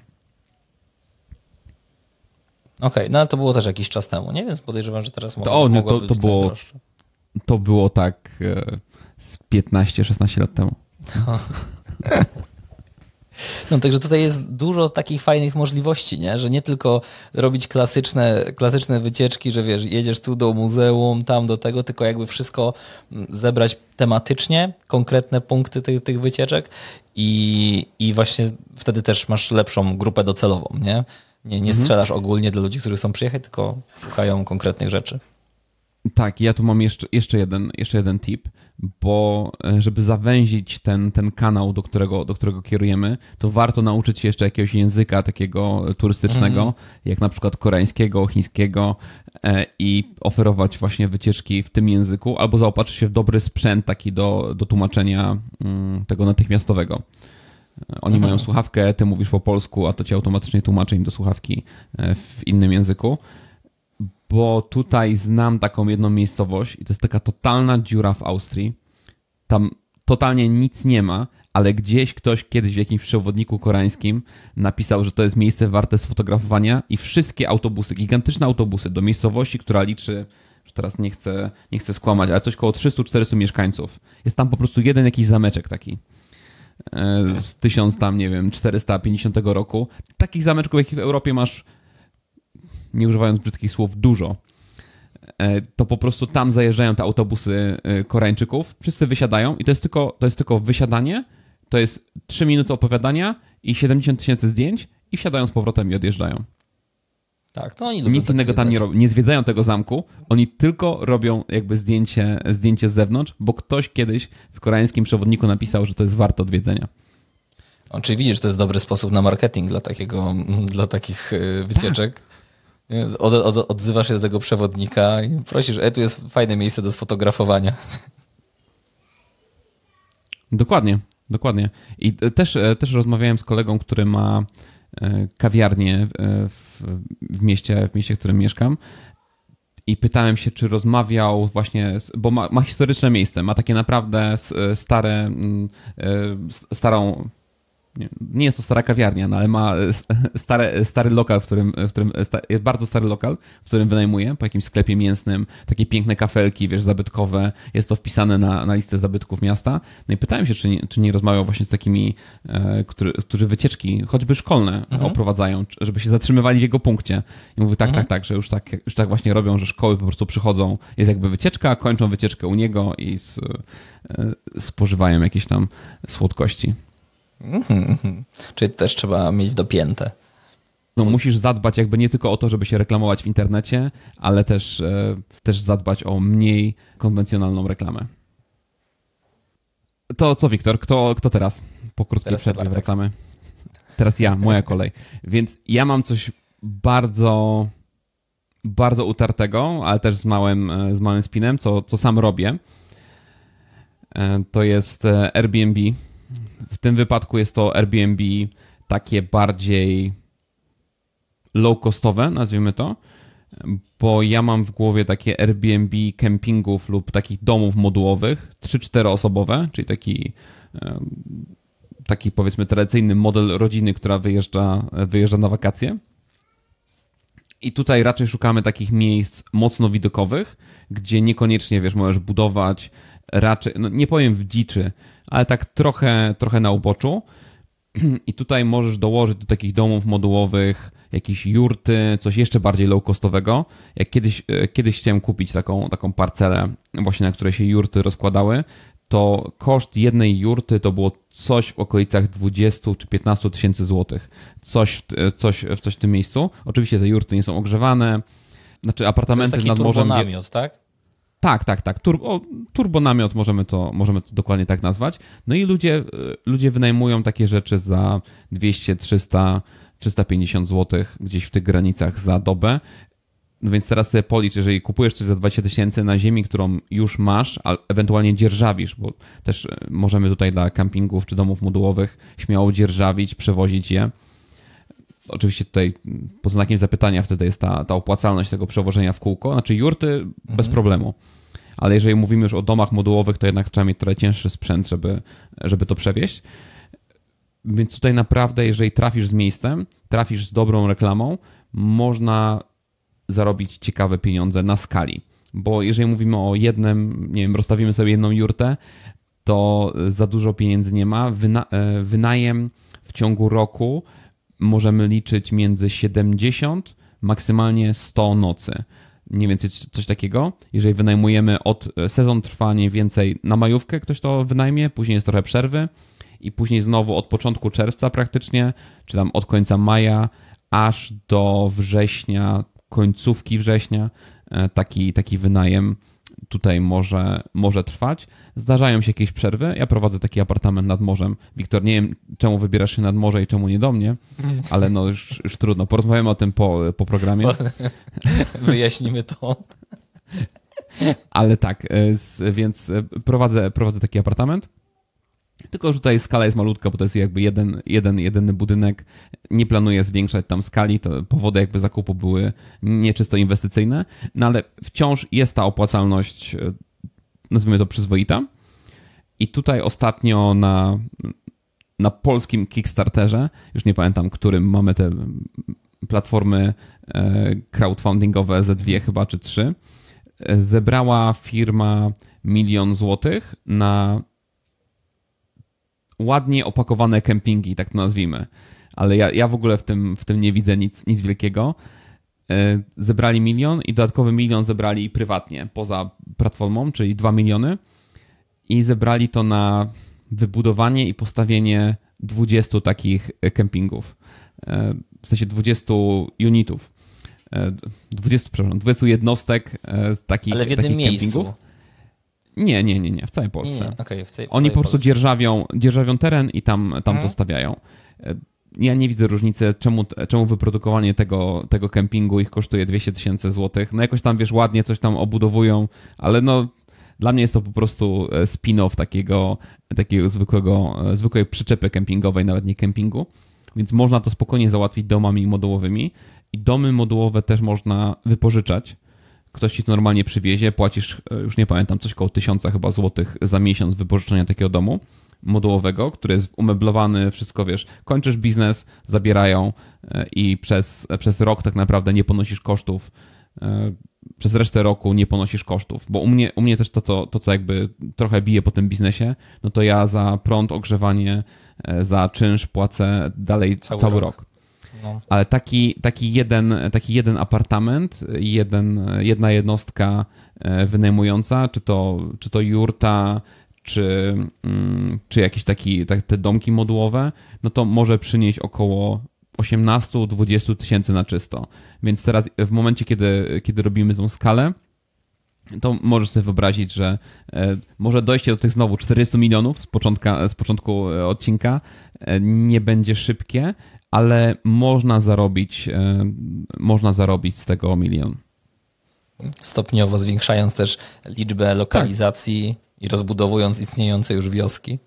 Okej, okay, no ale to było też jakiś czas temu, nie? Więc podejrzewam, że teraz może to, to, to było, to było tak e, z 15-16 lat temu. No także tutaj jest dużo takich fajnych możliwości, nie? że nie tylko robić klasyczne, klasyczne wycieczki, że wiesz, jedziesz tu do muzeum, tam do tego, tylko jakby wszystko mm, zebrać tematycznie, konkretne punkty tych, tych wycieczek i, i właśnie wtedy też masz lepszą grupę docelową, nie? Nie, nie mhm. strzelasz ogólnie dla ludzi, którzy chcą przyjechać, tylko szukają konkretnych rzeczy. Tak, ja tu mam jeszcze, jeszcze, jeden, jeszcze jeden tip, bo e, żeby zawęzić ten, ten kanał, do którego, do którego kierujemy, to warto nauczyć się jeszcze jakiegoś języka takiego turystycznego, mm. jak na przykład koreańskiego, chińskiego e, i oferować właśnie wycieczki w tym języku, albo zaopatrzyć się w dobry sprzęt taki do, do tłumaczenia mm, tego natychmiastowego. Oni mhm. mają słuchawkę, ty mówisz po polsku, a to ci automatycznie tłumaczy im do słuchawki e, w innym języku bo tutaj znam taką jedną miejscowość i to jest taka totalna dziura w Austrii. Tam totalnie nic nie ma, ale gdzieś ktoś kiedyś w jakimś przewodniku koreańskim napisał, że to jest miejsce warte sfotografowania i wszystkie autobusy, gigantyczne autobusy do miejscowości, która liczy, że teraz nie chcę, nie chcę skłamać, ale coś koło 300-400 mieszkańców. Jest tam po prostu jeden jakiś zameczek taki e, z 1000 tam, nie wiem, 450 roku. Takich zameczków, jakich w Europie masz nie używając brzydkich słów, dużo, e, to po prostu tam zajeżdżają te autobusy e, Koreańczyków, wszyscy wysiadają i to jest tylko, to jest tylko wysiadanie, to jest 3 minuty opowiadania i 70 tysięcy zdjęć i wsiadają z powrotem i odjeżdżają. Tak, to oni Nic innego tam nie robią. Nie zwiedzają tego zamku, oni tylko robią jakby zdjęcie, zdjęcie z zewnątrz, bo ktoś kiedyś w koreańskim przewodniku napisał, że to jest warte odwiedzenia. Oczywiście widzisz, to jest dobry sposób na marketing dla, takiego, dla takich e, wycieczek. Tak. Od, od, odzywasz się do tego przewodnika i prosisz, e, tu jest fajne miejsce do sfotografowania. Dokładnie, dokładnie. I też, e, też rozmawiałem z kolegą, który ma e, kawiarnię e, w, w, mieście, w mieście, w którym mieszkam. I pytałem się, czy rozmawiał właśnie, bo ma, ma historyczne miejsce, ma takie naprawdę stare, mm, starą nie, jest to stara kawiarnia, no ale ma stary, stary lokal, w którym, w którym jest bardzo stary lokal, w którym wynajmuje po jakimś sklepie mięsnym, takie piękne kafelki, wiesz, zabytkowe, jest to wpisane na, na listę zabytków miasta. No i pytałem się, czy nie, czy nie rozmawiał właśnie z takimi, e, który, którzy wycieczki, choćby szkolne, mhm. oprowadzają, żeby się zatrzymywali w jego punkcie. I mówi tak, mhm. tak, tak, że już tak, już tak właśnie robią, że szkoły po prostu przychodzą, jest jakby wycieczka, kończą wycieczkę u niego i z, e, spożywają jakieś tam słodkości. Mhm. Czyli też trzeba mieć dopięte. No, musisz zadbać jakby nie tylko o to, żeby się reklamować w internecie, ale też, e, też zadbać o mniej konwencjonalną reklamę. To co, Wiktor? Kto, kto teraz? Po krótkiej teraz przerwie wracamy. Teraz ja, moja kolej. Więc ja mam coś bardzo, bardzo utartego, ale też z małym, e, z małym spinem, co, co sam robię. E, to jest Airbnb tym wypadku jest to Airbnb takie bardziej low costowe, nazwijmy to, bo ja mam w głowie takie Airbnb kempingów lub takich domów modułowych, 3-4 osobowe, czyli taki taki powiedzmy tradycyjny model rodziny, która wyjeżdża, wyjeżdża na wakacje. I tutaj raczej szukamy takich miejsc mocno widokowych, gdzie niekoniecznie, wiesz, możesz budować raczej, no nie powiem w dziczy, ale tak trochę, trochę na uboczu. I tutaj możesz dołożyć do takich domów modułowych jakieś jurty, coś jeszcze bardziej low-costowego. Jak kiedyś, e, kiedyś chciałem kupić taką, taką parcelę, właśnie na której się jurty rozkładały, to koszt jednej jurty to było coś w okolicach 20 czy 15 tysięcy złotych. Coś, coś, coś w tym miejscu. Oczywiście te jurty nie są ogrzewane. Znaczy apartamenty to jest taki nad morzem. namiot, tak? Tak, tak, tak. Turbo, turbonamiot możemy to, możemy to dokładnie tak nazwać. No i ludzie, e, ludzie wynajmują takie rzeczy za 200, 300, 350 zł gdzieś w tych granicach za dobę. No więc teraz sobie policz, jeżeli kupujesz coś za 20 tysięcy na ziemi, którą już masz, a ewentualnie dzierżawisz, bo też e, możemy tutaj dla kampingów czy domów modułowych śmiało dzierżawić, przewozić je. Oczywiście tutaj pod znakiem zapytania wtedy jest ta, ta opłacalność tego przewożenia w kółko. Znaczy jurty mhm. bez problemu ale jeżeli mówimy już o domach modułowych, to jednak trzeba mieć trochę cięższy sprzęt, żeby, żeby to przewieźć. Więc tutaj naprawdę, jeżeli trafisz z miejscem, trafisz z dobrą reklamą, można zarobić ciekawe pieniądze na skali. Bo jeżeli mówimy o jednym, nie wiem, rozstawimy sobie jedną jurtę, to za dużo pieniędzy nie ma. Wyna e, wynajem w ciągu roku możemy liczyć między 70, maksymalnie 100 nocy. Mniej więcej coś takiego. Jeżeli wynajmujemy od sezon trwa mniej więcej na majówkę, ktoś to wynajmie, później jest trochę przerwy i później znowu od początku czerwca praktycznie, czy tam od końca maja aż do września, końcówki września, e, taki, taki wynajem tutaj może, może trwać. Zdarzają się jakieś przerwy. Ja prowadzę taki apartament nad morzem. Wiktor, nie wiem, czemu wybierasz się nad morze i czemu nie do mnie, ale no już, już trudno. Porozmawiamy o tym po, po programie. Wyjaśnimy to. Ale tak, e, więc e, prowadzę, prowadzę taki apartament. Tylko, że tutaj skala jest malutka, bo to jest jakby jeden, jeden, jedyny budynek. Nie planuję zwiększać tam skali, to powody jakby zakupu były nieczysto inwestycyjne, no ale wciąż jest ta opłacalność, e, nazwijmy to przyzwoita. I tutaj ostatnio na, na polskim Kickstarterze, już nie pamiętam którym, mamy te platformy e, crowdfundingowe ze dwie chyba czy trzy, e, zebrała firma milion złotych na ładnie opakowane kempingi, tak to nazwijmy. Ale ja, ja w ogóle w tym, w tym nie widzę nic, nic wielkiego. E, zebrali milion i dodatkowy milion zebrali prywatnie, poza platformą, czyli dwa miliony. I zebrali to na wybudowanie i postawienie 20 takich kempingów. E, w sensie 20 unitów. 20, e, przepraszam, 20 jednostek takich, Ale w jednym takich miejscu. kempingów. Nie, nie, nie, nie, w całej Polsce. Nie, okay, w całej, Oni całej po prostu dzierżawią, dzierżawią teren i tam, tam to Mhm. stawiają. E, Ja nie widzę różnicy, czemu, czemu wyprodukowanie tego, tego kempingu ich kosztuje 200 tysięcy złotych. No jakoś tam, wiesz, ładnie coś tam obudowują, ale no dla mnie jest to po prostu e, spin-off takiego, takiego zwykłego, e, zwykłej przyczepy kempingowej, nawet nie kempingu. Więc można to spokojnie załatwić domami modułowymi. I domy modułowe też można wypożyczać ktoś ci to normalnie przywiezie, płacisz, e, już nie pamiętam, coś koło tysiąca chyba złotych za miesiąc wypożyczenia takiego domu modułowego, który jest umeblowany, wszystko wiesz, kończysz biznes, zabierają e, i przez, przez rok tak naprawdę nie ponosisz kosztów, e, przez resztę roku nie ponosisz kosztów, bo u mnie, u mnie też to co, to, co jakby trochę bije po tym biznesie, no to ja za prąd, ogrzewanie, za czynsz płacę dalej cały, cały rok. rok. No. Ale taki, taki, jeden, taki jeden apartament, jeden, jedna jednostka e, wynajmująca, czy to, czy to jurta, czy, mm, czy jakieś taki, tak, te domki modułowe, no to może przynieść około 18-20 tysięcy na czysto. Więc teraz w momencie, kiedy, kiedy robimy tą skalę, to możesz sobie wyobrazić, że e, może dojście do tych znowu 400 milionów z, początka, z początku e, odcinka nie będzie szybkie, ale można zarobić, e, można zarobić z tego milion. Stopniowo zwiększając też liczbę lokalizacji tak. i rozbudowując istniejące już wioski.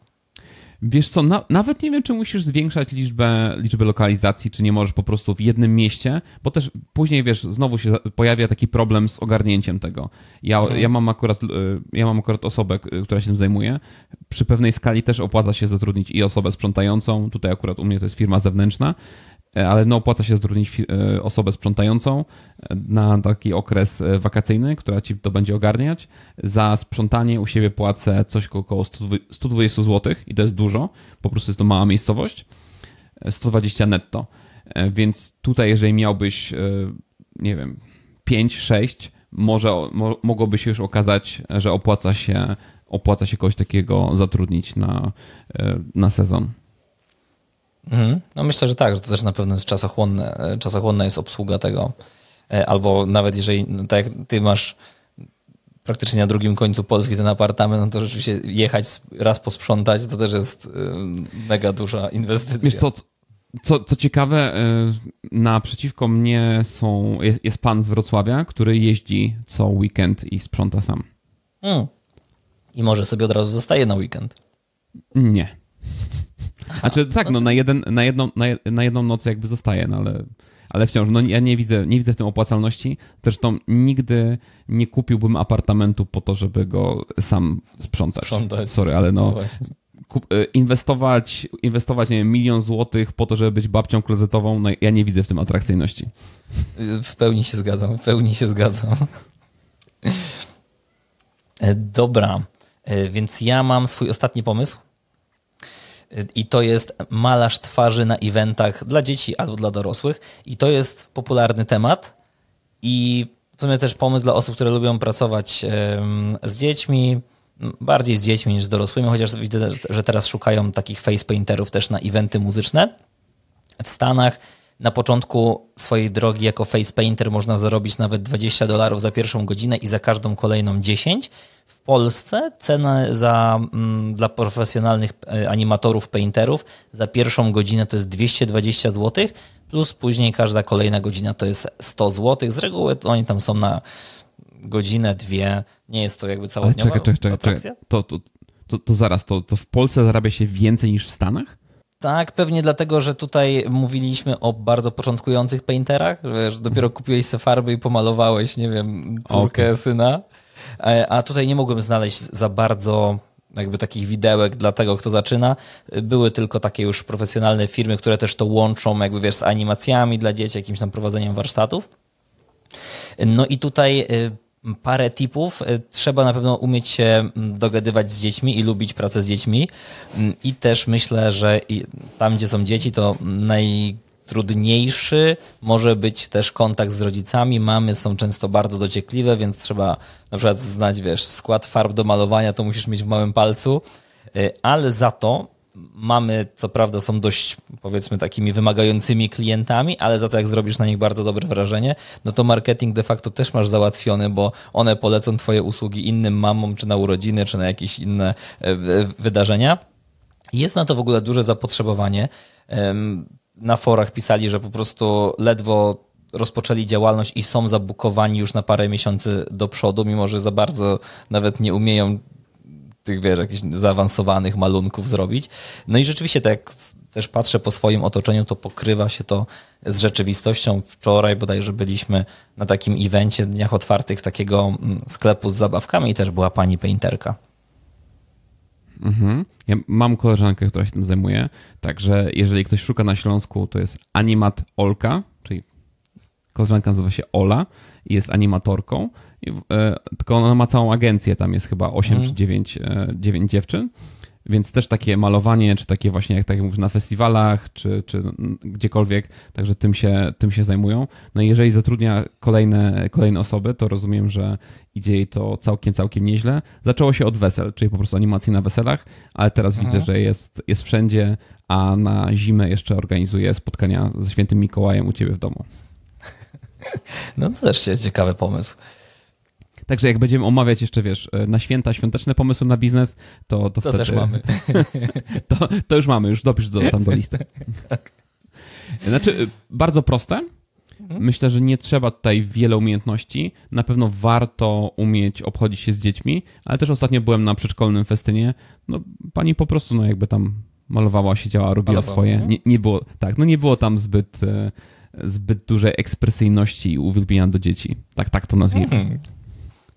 Wiesz co, na, nawet nie wiem, czy musisz zwiększać liczbę, liczbę lokalizacji, czy nie możesz po prostu w jednym mieście, bo też później, wiesz, znowu się pojawia taki problem z ogarnięciem tego. Ja, mhm. ja, mam, akurat, y, ja mam akurat osobę, która się tym zajmuje. Przy pewnej skali też opłaca się zatrudnić i osobę sprzątającą. Tutaj akurat u mnie to jest firma zewnętrzna, ale no opłaca się zatrudnić e, osobę sprzątającą e, na taki okres wakacyjny, która ci to będzie ogarniać. Za sprzątanie u siebie płacę coś około 120 zł i to jest dużo, po prostu jest to mała miejscowość. 120 netto. Więc tutaj, jeżeli miałbyś, nie wiem, 5, 6, może mogłoby się już okazać, że opłaca się, opłaca się kogoś takiego zatrudnić na, na sezon. Mhm. No myślę, że tak, że to też na pewno jest czasochłonne. E, czasochłonna jest obsługa tego. E, albo nawet jeżeli, no tak jak ty masz praktycznie na drugim końcu Polski ten apartament, no to rzeczywiście jechać raz posprzątać to też jest e, mega duża inwestycja. Wiesz co, co, co ciekawe, naprzeciwko mnie są, jest, jest pan z Wrocławia, który jeździ co weekend i sprząta sam. Hmm. I może sobie od razu zostaje na weekend. Nie. Znaczy tak, no na, jeden, na, jedną, na, na jedną noc jakby zostaje, no ale, ale wciąż, no ja nie widzę, nie widzę w tym opłacalności. Zresztą nigdy nie kupiłbym apartamentu po to, żeby go sam sprzątać. sprzątać. Sorry, ale no, no inwestować, inwestować nie wiem, milion złotych po to, żeby być babcią klozetową, no ja nie widzę w tym atrakcyjności. W pełni się zgadzam, w pełni się zgadzam. E, dobra, e, więc ja mam swój ostatni pomysł. I to jest malarz twarzy na eventach dla dzieci albo dla dorosłych. I to jest popularny temat. I w sumie też pomysł dla osób, które lubią pracować z dziećmi, bardziej z dziećmi niż z dorosłymi, chociaż widzę, że teraz szukają takich face painterów też na eventy muzyczne. W Stanach na początku swojej drogi jako face painter można zarobić nawet 20 dolarów za pierwszą godzinę i za każdą kolejną 10. W Polsce cena za, mm, dla profesjonalnych e, animatorów, painterów za pierwszą godzinę to jest 220 zł, plus później każda kolejna godzina to jest 100 zł. Z reguły oni tam są na godzinę, dwie. Nie jest to jakby całodniowa czekaj, czekaj, czekaj. To, to, to, to zaraz, to, to w Polsce zarabia się więcej niż w Stanach? Tak, pewnie dlatego, że tutaj mówiliśmy o bardzo początkujących painterach, że dopiero kupiłeś sobie farby i pomalowałeś, nie wiem, córkę, okay. syna. E, a tutaj nie mogłem znaleźć za bardzo jakby takich widełek dla tego, kto zaczyna. Były tylko takie już profesjonalne firmy, które też to łączą jakby wiesz z animacjami dla dzieci, jakimś tam prowadzeniem warsztatów. No i tutaj y, parę tipów. Y, trzeba na pewno umieć się dogadywać z dziećmi i lubić pracę z dziećmi. Mm, I też myślę, że tam, gdzie są dzieci, to najtrudniejszy może być też kontakt z rodzicami. Mamy są często bardzo dociekliwe, więc trzeba na przykład znać, wiesz, skład farb do malowania, to musisz mieć w małym palcu, y, ale za to mamy, co prawda, są dość, powiedzmy, takimi wymagającymi klientami, ale za to, jak zrobisz na nich bardzo dobre wrażenie, no to marketing de facto też masz załatwiony, bo one polecą Twoje usługi innym mamom, czy na urodziny, czy na jakieś inne e, wydarzenia. Jest na to w ogóle duże zapotrzebowanie. Na forach pisali, że po prostu ledwo rozpoczęli działalność i są zabukowani już na parę miesięcy do przodu, mimo że za bardzo nawet nie umieją tych, wiesz, jakichś zaawansowanych malunków zrobić. No i rzeczywiście, tak jak też patrzę po swoim otoczeniu, to pokrywa się to z rzeczywistością. Wczoraj bodajże byliśmy na takim evencie Dniach Otwartych takiego mm, sklepu z zabawkami i też była pani painterka. Mhm. Ja mam koleżankę, która się tym zajmuje, także jeżeli ktoś szuka na Śląsku, to jest Animat Olka, czyli koleżanka nazywa się Ola jest animatorką E, tylko ona ma całą agencję, tam jest chyba 8 mm. czy 9, 9 e, dziewczyn, więc też takie malowanie, czy takie właśnie, jak tak mówisz, na festiwalach, czy, czy gdziekolwiek, także tym się, tym się zajmują. No i jeżeli zatrudnia kolejne, kolejne osoby, to rozumiem, że idzie jej to całkiem, całkiem nieźle. Zaczęło się od wesel, czyli po prostu animacji na weselach, ale teraz mhm. widzę, że jest, jest wszędzie, a na zimę jeszcze organizuje spotkania ze świętym Mikołajem u ciebie w domu. No to też ciekawy pomysł. Także jak będziemy omawiać jeszcze, wiesz, e, na święta świąteczne pomysły na biznes, to, to, to wtedy... też mamy. to, to już mamy, już dopisz do, tam do listy. tak. Znaczy, e, bardzo proste. Mhm. Myślę, że nie trzeba tutaj wiele umiejętności. Na pewno warto umieć obchodzić się z dziećmi, ale też ostatnio byłem na przedszkolnym festynie. No, pani po prostu, no jakby tam malowała, siedziała, robiła Malowała. swoje. Mhm. Nie, nie było, tak, no nie było tam zbyt, e, zbyt dużej ekspresyjności i uwielbienia do dzieci. Tak, tak to nazwijmy. Hmm.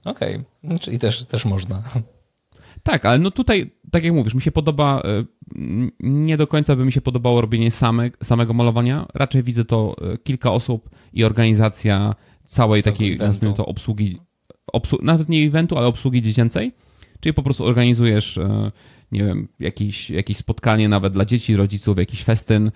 Okej, okay. czyli też, też można. Tak, ale no tutaj, tak jak mówisz, mi się podoba, e, nie do końca by mi się podobało robienie same, samego malowania. Raczej widzę to e, kilka osób i organizacja całej Całego takiej, nazwijmy to, obsługi, obsłu nawet nie eventu, ale obsługi dziecięcej. Czyli po prostu organizujesz, e, nie wiem, jakieś, jakieś spotkanie nawet dla dzieci, rodziców, jakiś festyn,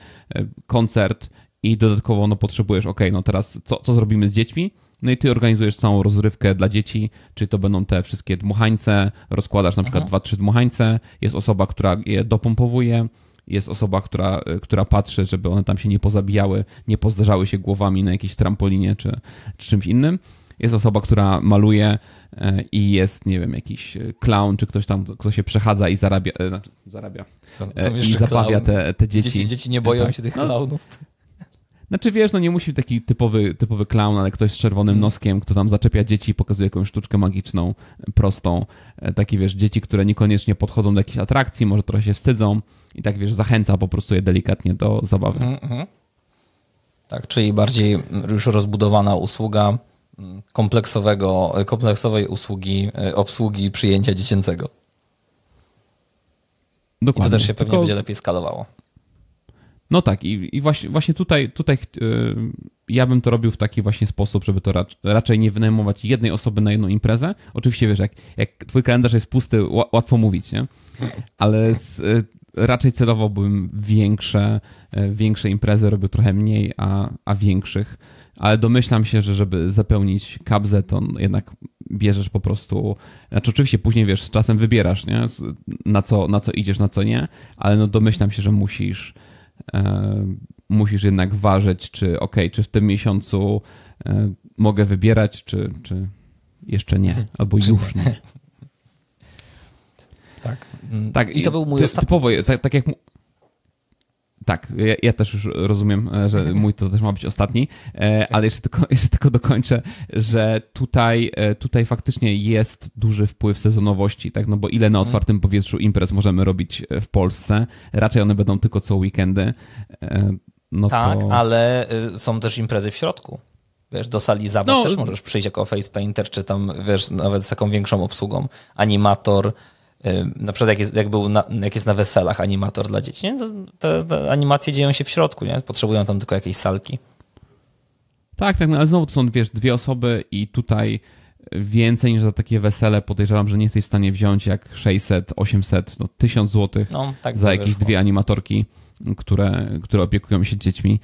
koncert i dodatkowo no potrzebujesz, ok, no teraz co, co zrobimy z dziećmi? No i ty organizujesz całą rozrywkę dla dzieci, czy to będą te wszystkie dmuchańce, rozkładasz na przykład dwa, trzy dmuchańce, jest osoba, która je dopompowuje, jest osoba, która, która patrzy, żeby one tam się nie pozabijały, nie pozdarzały się głowami na jakiejś trampolinie czy, czy czymś innym. Jest osoba, która maluje e, i jest, nie wiem, jakiś clown, czy ktoś tam, kto się przechadza i zarabia, znaczy zarabia są, są i zabawia te, te dzieci. dzieci. Dzieci nie boją tak. się tych no, clownów. Znaczy wiesz, no nie musi taki typowy, typowy clown, ale ktoś z czerwonym mm. noskiem, kto tam zaczepia dzieci i pokazuje jakąś sztuczkę magiczną, prostą. E, taki wiesz, dzieci, które niekoniecznie podchodzą do jakiejś atrakcji, może trochę się wstydzą i tak wiesz, zachęca po prostu je delikatnie do zabawy. Mm -hmm. Tak, czyli bardziej już rozbudowana usługa mm, kompleksowego, kompleksowej usługi, e, obsługi przyjęcia dziecięcego. Dokładnie. I to też się pewnie Tylko... będzie lepiej skalowało. No tak, i, i właśnie, właśnie tutaj, tutaj yy, ja bym to robił w taki właśnie sposób, żeby to rac raczej nie wynajmować jednej osoby na jedną imprezę. Oczywiście wiesz, jak, jak twój kalendarz jest pusty, łatwo mówić, nie? Ale z, yy, raczej celowałbym większe, większe imprezy, robię trochę mniej, a, a większych, ale domyślam się, że żeby zapełnić kabzę, to jednak bierzesz po prostu, znaczy oczywiście później wiesz, z czasem wybierasz, nie? Na, co, na co idziesz, na co nie, ale no domyślam się, że musisz musisz jednak ważyć, czy ok, czy w tym miesiącu e, mogę wybierać, czy, czy jeszcze nie, albo już nie. Tak. tak. I to był mój ty, ostatni. Typowo, tak, tak jak tak, ja, ja, też już rozumiem, e, że mój to też ma być ostatni, e, ale jeszcze tylko, jeszcze tylko dokończę, że tutaj, e, tutaj faktycznie jest duży wpływ sezonowości, tak? No bo ile na mhm. otwartym powietrzu imprez możemy robić w Polsce? Raczej one będą tylko co weekendy. No tak, to... ale y, są też imprezy w środku. Wiesz, do sali zabaw no, też możesz przyjść jako face painter, czy tam, wiesz, nawet z taką większą obsługą. Animator, na przykład jak jest, jak, był na, jak jest na weselach animator dla dzieci, nie? Te, te, animacje dzieją się w środku, nie? potrzebują tam tylko jakiejś salki. Tak, tak, no ale znowu to są wiesz, dwie osoby i tutaj więcej niż za takie wesele podejrzewam, że nie jesteś w stanie wziąć jak 600, 800, no 1000 zł no, tak za jakieś wyszło. dwie animatorki, które, które opiekują się dziećmi.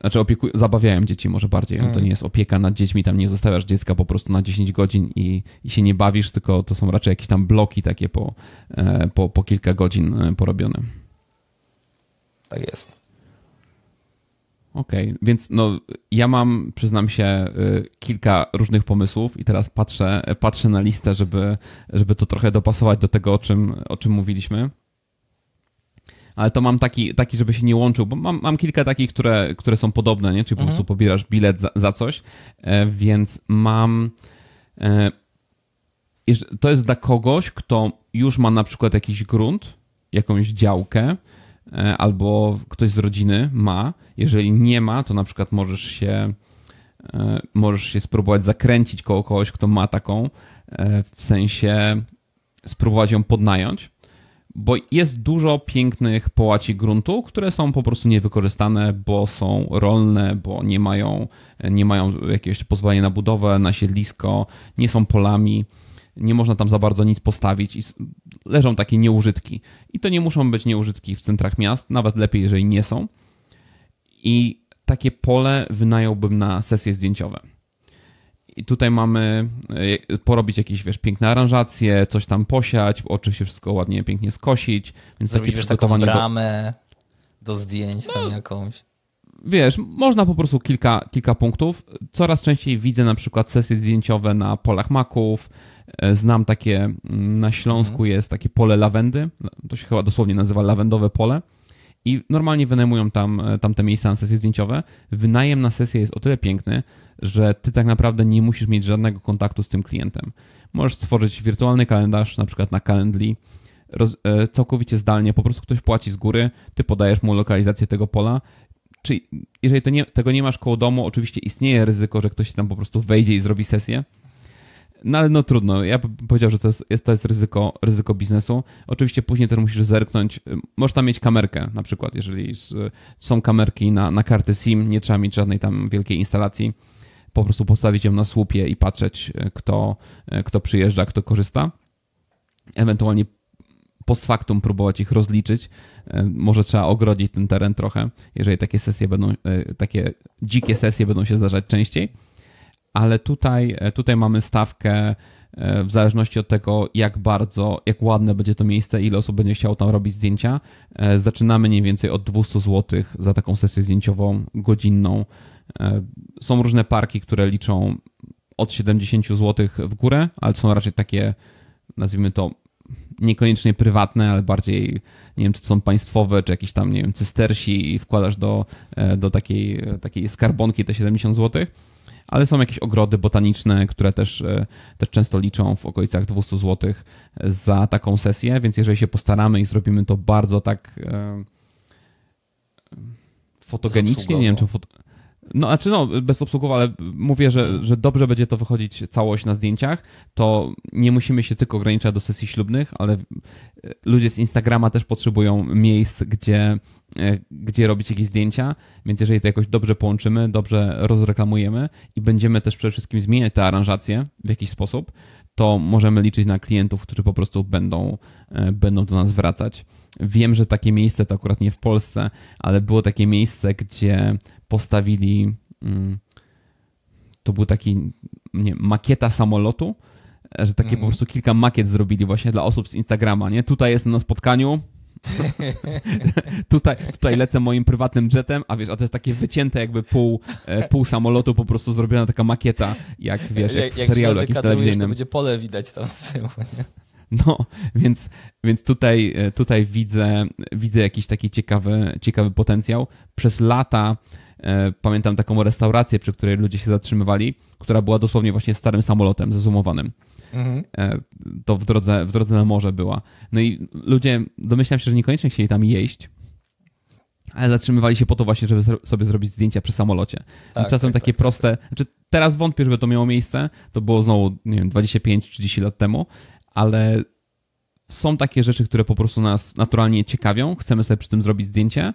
Znaczy opiekują, zabawiają dzieci może bardziej. To nie jest opieka nad dziećmi, tam nie zostawiasz dziecka po prostu na 10 godzin i, i się nie bawisz, tylko to są raczej jakieś tam bloki takie po, e, po, po kilka godzin e, porobione. Tak jest. Okej, okay, więc no ja mam, przyznam się, e, kilka różnych pomysłów i teraz patrzę, patrzę na listę, żeby, żeby to trochę dopasować do tego, o czym, o czym mówiliśmy ale to mam taki, taki żeby się nie łączył, bo mam, mam kilka takich, które, które są podobne, nie? czyli po mhm. prostu pobierasz bilet za, za coś, e, więc mam... E, to jest dla kogoś, kto już ma na przykład jakiś grunt, jakąś działkę, e, albo ktoś z rodziny ma. Jeżeli nie ma, to na przykład możesz się, możesz się spróbować zakręcić koło kogoś, kto ma taką, w sensie spróbować ją podnająć bo jest dużo pięknych połaci gruntu, które są po prostu niewykorzystane, bo są rolne, bo nie mają, nie mają jakiegoś pozwolenia na budowę, na siedlisko, nie są polami, nie można tam za bardzo nic postawić i leżą takie nieużytki. I to nie muszą być nieużytki w centrach miast, nawet lepiej, jeżeli nie są. I takie pole wynająłbym na sesje zdjęciowe. I tutaj mamy e, porobić jakieś, wiesz, piękne aranżacje, coś tam posiać, oczywiście wszystko ładnie, pięknie skosić. Więc Zrobić, takie taką bramę do, do zdjęć no, tam jakąś. Wiesz, można po prostu kilka, kilka punktów. Coraz częściej widzę na przykład sesje zdjęciowe na polach maków. E, znam takie, mm, na Śląsku mhm. jest takie pole lawendy. To się chyba dosłownie nazywa lawendowe pole. I normalnie wynajmują tam, e, tam te miejsca na sesje zdjęciowe. Wynajem na sesję jest o tyle piękny, że ty tak naprawdę nie musisz mieć żadnego kontaktu z tym klientem. Możesz stworzyć wirtualny kalendarz, na przykład na Calendly, roz, e, całkowicie zdalnie, po prostu ktoś płaci z góry, ty podajesz mu lokalizację tego pola. Czyli jeżeli nie, tego nie masz koło domu, oczywiście istnieje ryzyko, że ktoś tam po prostu wejdzie i zrobi sesję. No ale no trudno. Ja bym powiedział, że to jest, to jest ryzyko, ryzyko biznesu. Oczywiście później też musisz zerknąć. Tam mieć kamerkę na przykład, jeżeli są kamerki na, na karty SIM, nie trzeba mieć żadnej tam wielkiej instalacji po prostu postawić ją na słupie i patrzeć, e, kto, e, kto przyjeżdża, kto korzysta. Ewentualnie post factum próbować ich rozliczyć. E, może trzeba ogrodzić ten teren trochę, jeżeli takie sesje będą, takie dzikie sesje będą się zdarzać częściej. Ale tutaj, tutaj mamy stawkę w zależności od tego, jak bardzo, jak ładne będzie to miejsce, ile osób będzie chciało tam robić zdjęcia. Zaczynamy mniej więcej od 200 zł za taką sesję zdjęciową godzinną E, są różne parki, które liczą od 70 zł w górę, ale są raczej takie, nazwijmy to, niekoniecznie prywatne, ale bardziej, nie wiem, czy są państwowe, czy jakieś tam, nie wiem, cystersi i wkładasz do, e, do takiej, takiej skarbonki te 70 zł. Ale są jakieś ogrody botaniczne, które też, e, też często liczą w okolicach 200 zł za taką sesję, więc jeżeli się postaramy i zrobimy to bardzo tak fotogenicznie, nie wiem, czy foto no, znaczy no, bezobsługowo, ale mówię, że, że dobrze będzie to wychodzić całość na zdjęciach, to nie musimy się tylko ograniczać do sesji ślubnych, ale e, ludzie z Instagrama też potrzebują miejsc, gdzie, e, gdzie robić jakieś zdjęcia, więc jeżeli to jakoś dobrze połączymy, dobrze rozreklamujemy i będziemy też przede wszystkim zmieniać te aranżacje w jakiś sposób, to możemy liczyć na klientów, którzy po prostu będą, e, będą do nas wracać. Wiem, że takie miejsce to akurat nie w Polsce, ale było takie miejsce, gdzie postawili. Mm, to był taki nie, makieta samolotu, że takie mm. po prostu kilka makiet zrobili właśnie dla osób z Instagrama, nie? Tutaj jestem na spotkaniu, tutaj, tutaj lecę moim prywatnym jetem, a wiesz, a to jest takie wycięte jakby pół, e, pół samolotu, po prostu zrobiona taka makieta, jak wiesz, jak, jak w serialu jakimś telewizyjnym. to będzie pole widać tam z tyłu, nie? No, więc, więc tutaj, e, tutaj widzę, widzę jakiś taki ciekawy, ciekawy potencjał. Przez lata e, pamiętam taką restaurację, przy której ludzie się zatrzymywali, która była dosłownie właśnie starym samolotem zezumowanym. Mhm. E, to w drodze, w drodze na morze była. No i ludzie, domyślam się, że niekoniecznie chcieli tam jeść, ale zatrzymywali się po to właśnie, żeby sobie zrobić zdjęcia przy samolocie. Tak, Czasem tak, takie tak, proste, tak. Znaczy teraz wątpię, żeby to miało miejsce, to było znowu, nie wiem, 25-30 lat temu, ale są takie rzeczy, które po prostu nas naturalnie ciekawią, chcemy sobie przy tym zrobić zdjęcie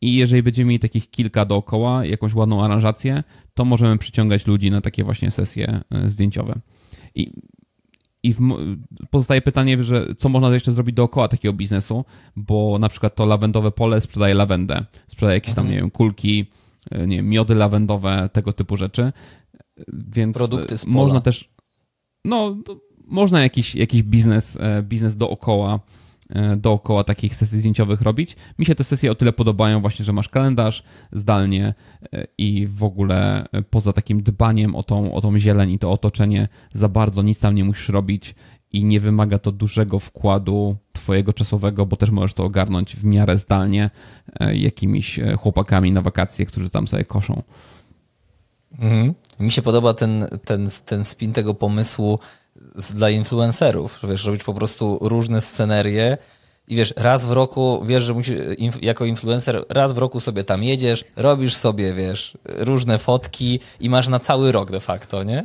i jeżeli będziemy mieli takich kilka dookoła, jakąś ładną aranżację, to możemy przyciągać ludzi na takie właśnie sesje e, zdjęciowe. I, i w, pozostaje pytanie, że co można jeszcze zrobić dookoła takiego biznesu, bo na przykład to lawendowe pole sprzedaje lawendę, sprzedaje jakieś tam, mhm. nie wiem, kulki, e, nie wiem, miody lawendowe, tego typu rzeczy. Więc Produkty z pola. można też, no, można jakiś, jakiś biznes, e, biznes dookoła E, dookoła takich sesji zdjęciowych robić. Mi się te sesje o tyle podobają właśnie, że masz kalendarz zdalnie e, i w ogóle poza takim dbaniem o tą, o tą zieleń i to otoczenie za bardzo nic tam nie musisz robić i nie wymaga to dużego wkładu twojego czasowego, bo też możesz to ogarnąć w miarę zdalnie jakimiś chłopakami na wakacje, którzy tam sobie koszą. Mhm. Mi się podoba ten, ten, ten spin tego pomysłu dla influencerów, wiesz, robić po prostu różne scenerie i wiesz, raz w roku, wiesz, że musisz, jako influencer, raz w roku sobie tam jedziesz, robisz sobie, wiesz, różne fotki i masz na cały rok de facto, nie?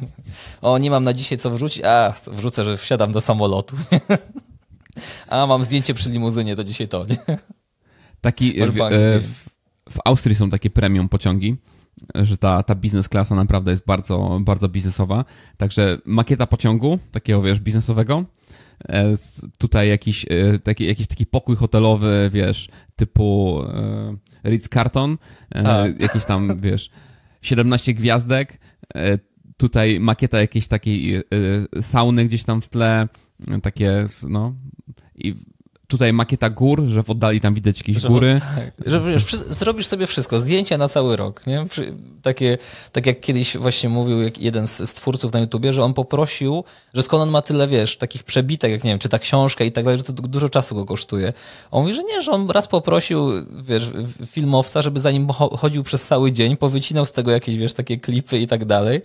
o, nie mam na dzisiaj co wrzucić, a wrzucę, że wsiadam do samolotu. a mam zdjęcie przy limuzynie, to dzisiaj to, nie? Taki, w, e, w, w Austrii są takie premium pociągi, że ta, ta biznes klasa naprawdę jest bardzo, bardzo biznesowa. Także makieta pociągu, takiego wiesz, biznesowego. E, tutaj jakiś e, taki, jakiś taki pokój hotelowy, wiesz, typu e, Ritz-Carton, jakiś tam, wiesz, 17 gwiazdek. Tutaj makieta jakiejś takiej sauny gdzieś tam w tle, takie, no. I tutaj makieta gór, że w oddali tam widać jakieś że, góry. Tak, że wiesz, zrobisz sobie wszystko, zdjęcia na cały rok. Nie? Takie, tak jak kiedyś właśnie mówił jeden z, twórców na YouTubie, że on poprosił, że skąd on ma tyle, wiesz, takich przebitek, jak nie wiem, czy ta książka i tak dalej, że to dużo czasu go kosztuje. On mówi, że nie, że on raz poprosił, wiesz, filmowca, żeby za nim chodził przez cały dzień, powycinał z tego jakieś, wiesz, takie klipy i tak dalej.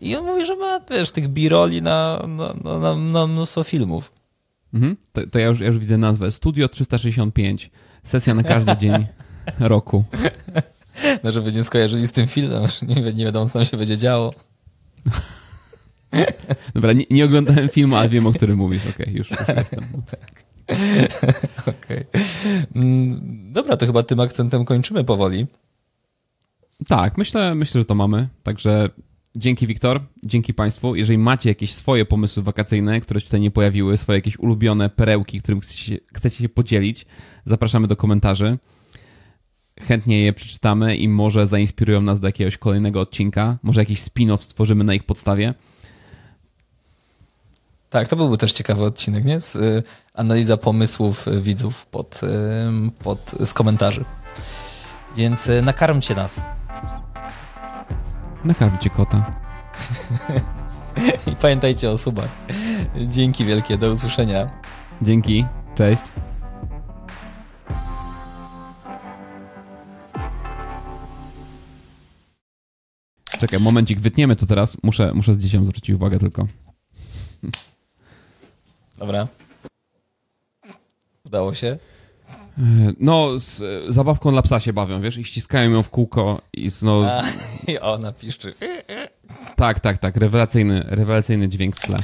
I on mówi, że ma, wiesz, tych biroli na, na, na, na mnóstwo filmów. Mhm. To, to ja, już, ja już widzę nazwę. Studio 365. Sesja na każdy dzień roku. No, żeby nie skojarzyli z tym filmem, nie, nie wiadomo, co tam się będzie działo. Dobra, nie, nie, oglądałem filmu, ale wiem, o którym mówisz. Okej, okay, już, już jestem. tak. Okay. Mm, dobra, to chyba tym akcentem kończymy powoli. Tak, myślę, myślę, że to mamy. Także Dzięki Wiktor, dzięki Państwu. Jeżeli macie jakieś swoje pomysły wakacyjne, które się tutaj nie pojawiły, swoje jakieś ulubione perełki, którym chcecie, się podzielić, zapraszamy do komentarzy. Chętnie je przeczytamy i może zainspirują nas do jakiegoś kolejnego odcinka. Może jakiś spin-off stworzymy na ich podstawie. Tak, to byłby też ciekawy odcinek, nie? Z, y, analiza pomysłów widzów pod, y, pod, z komentarzy. Więc y, nakarmcie nas. Nakarmcie kota. I pamiętajcie o subach. Dzięki wielkie, do usłyszenia. Dzięki, cześć. Czekaj, momencik, wytniemy to teraz. Muszę, muszę z dzieciom zwrócić uwagę tylko. Dobra. Udało się? No, z zabawką dla psa się bawią, wiesz, i ściskają ją w kółko i znowu... A, I ona piszczy. Tak, tak, tak, rewelacyjny, rewelacyjny dźwięk w tle.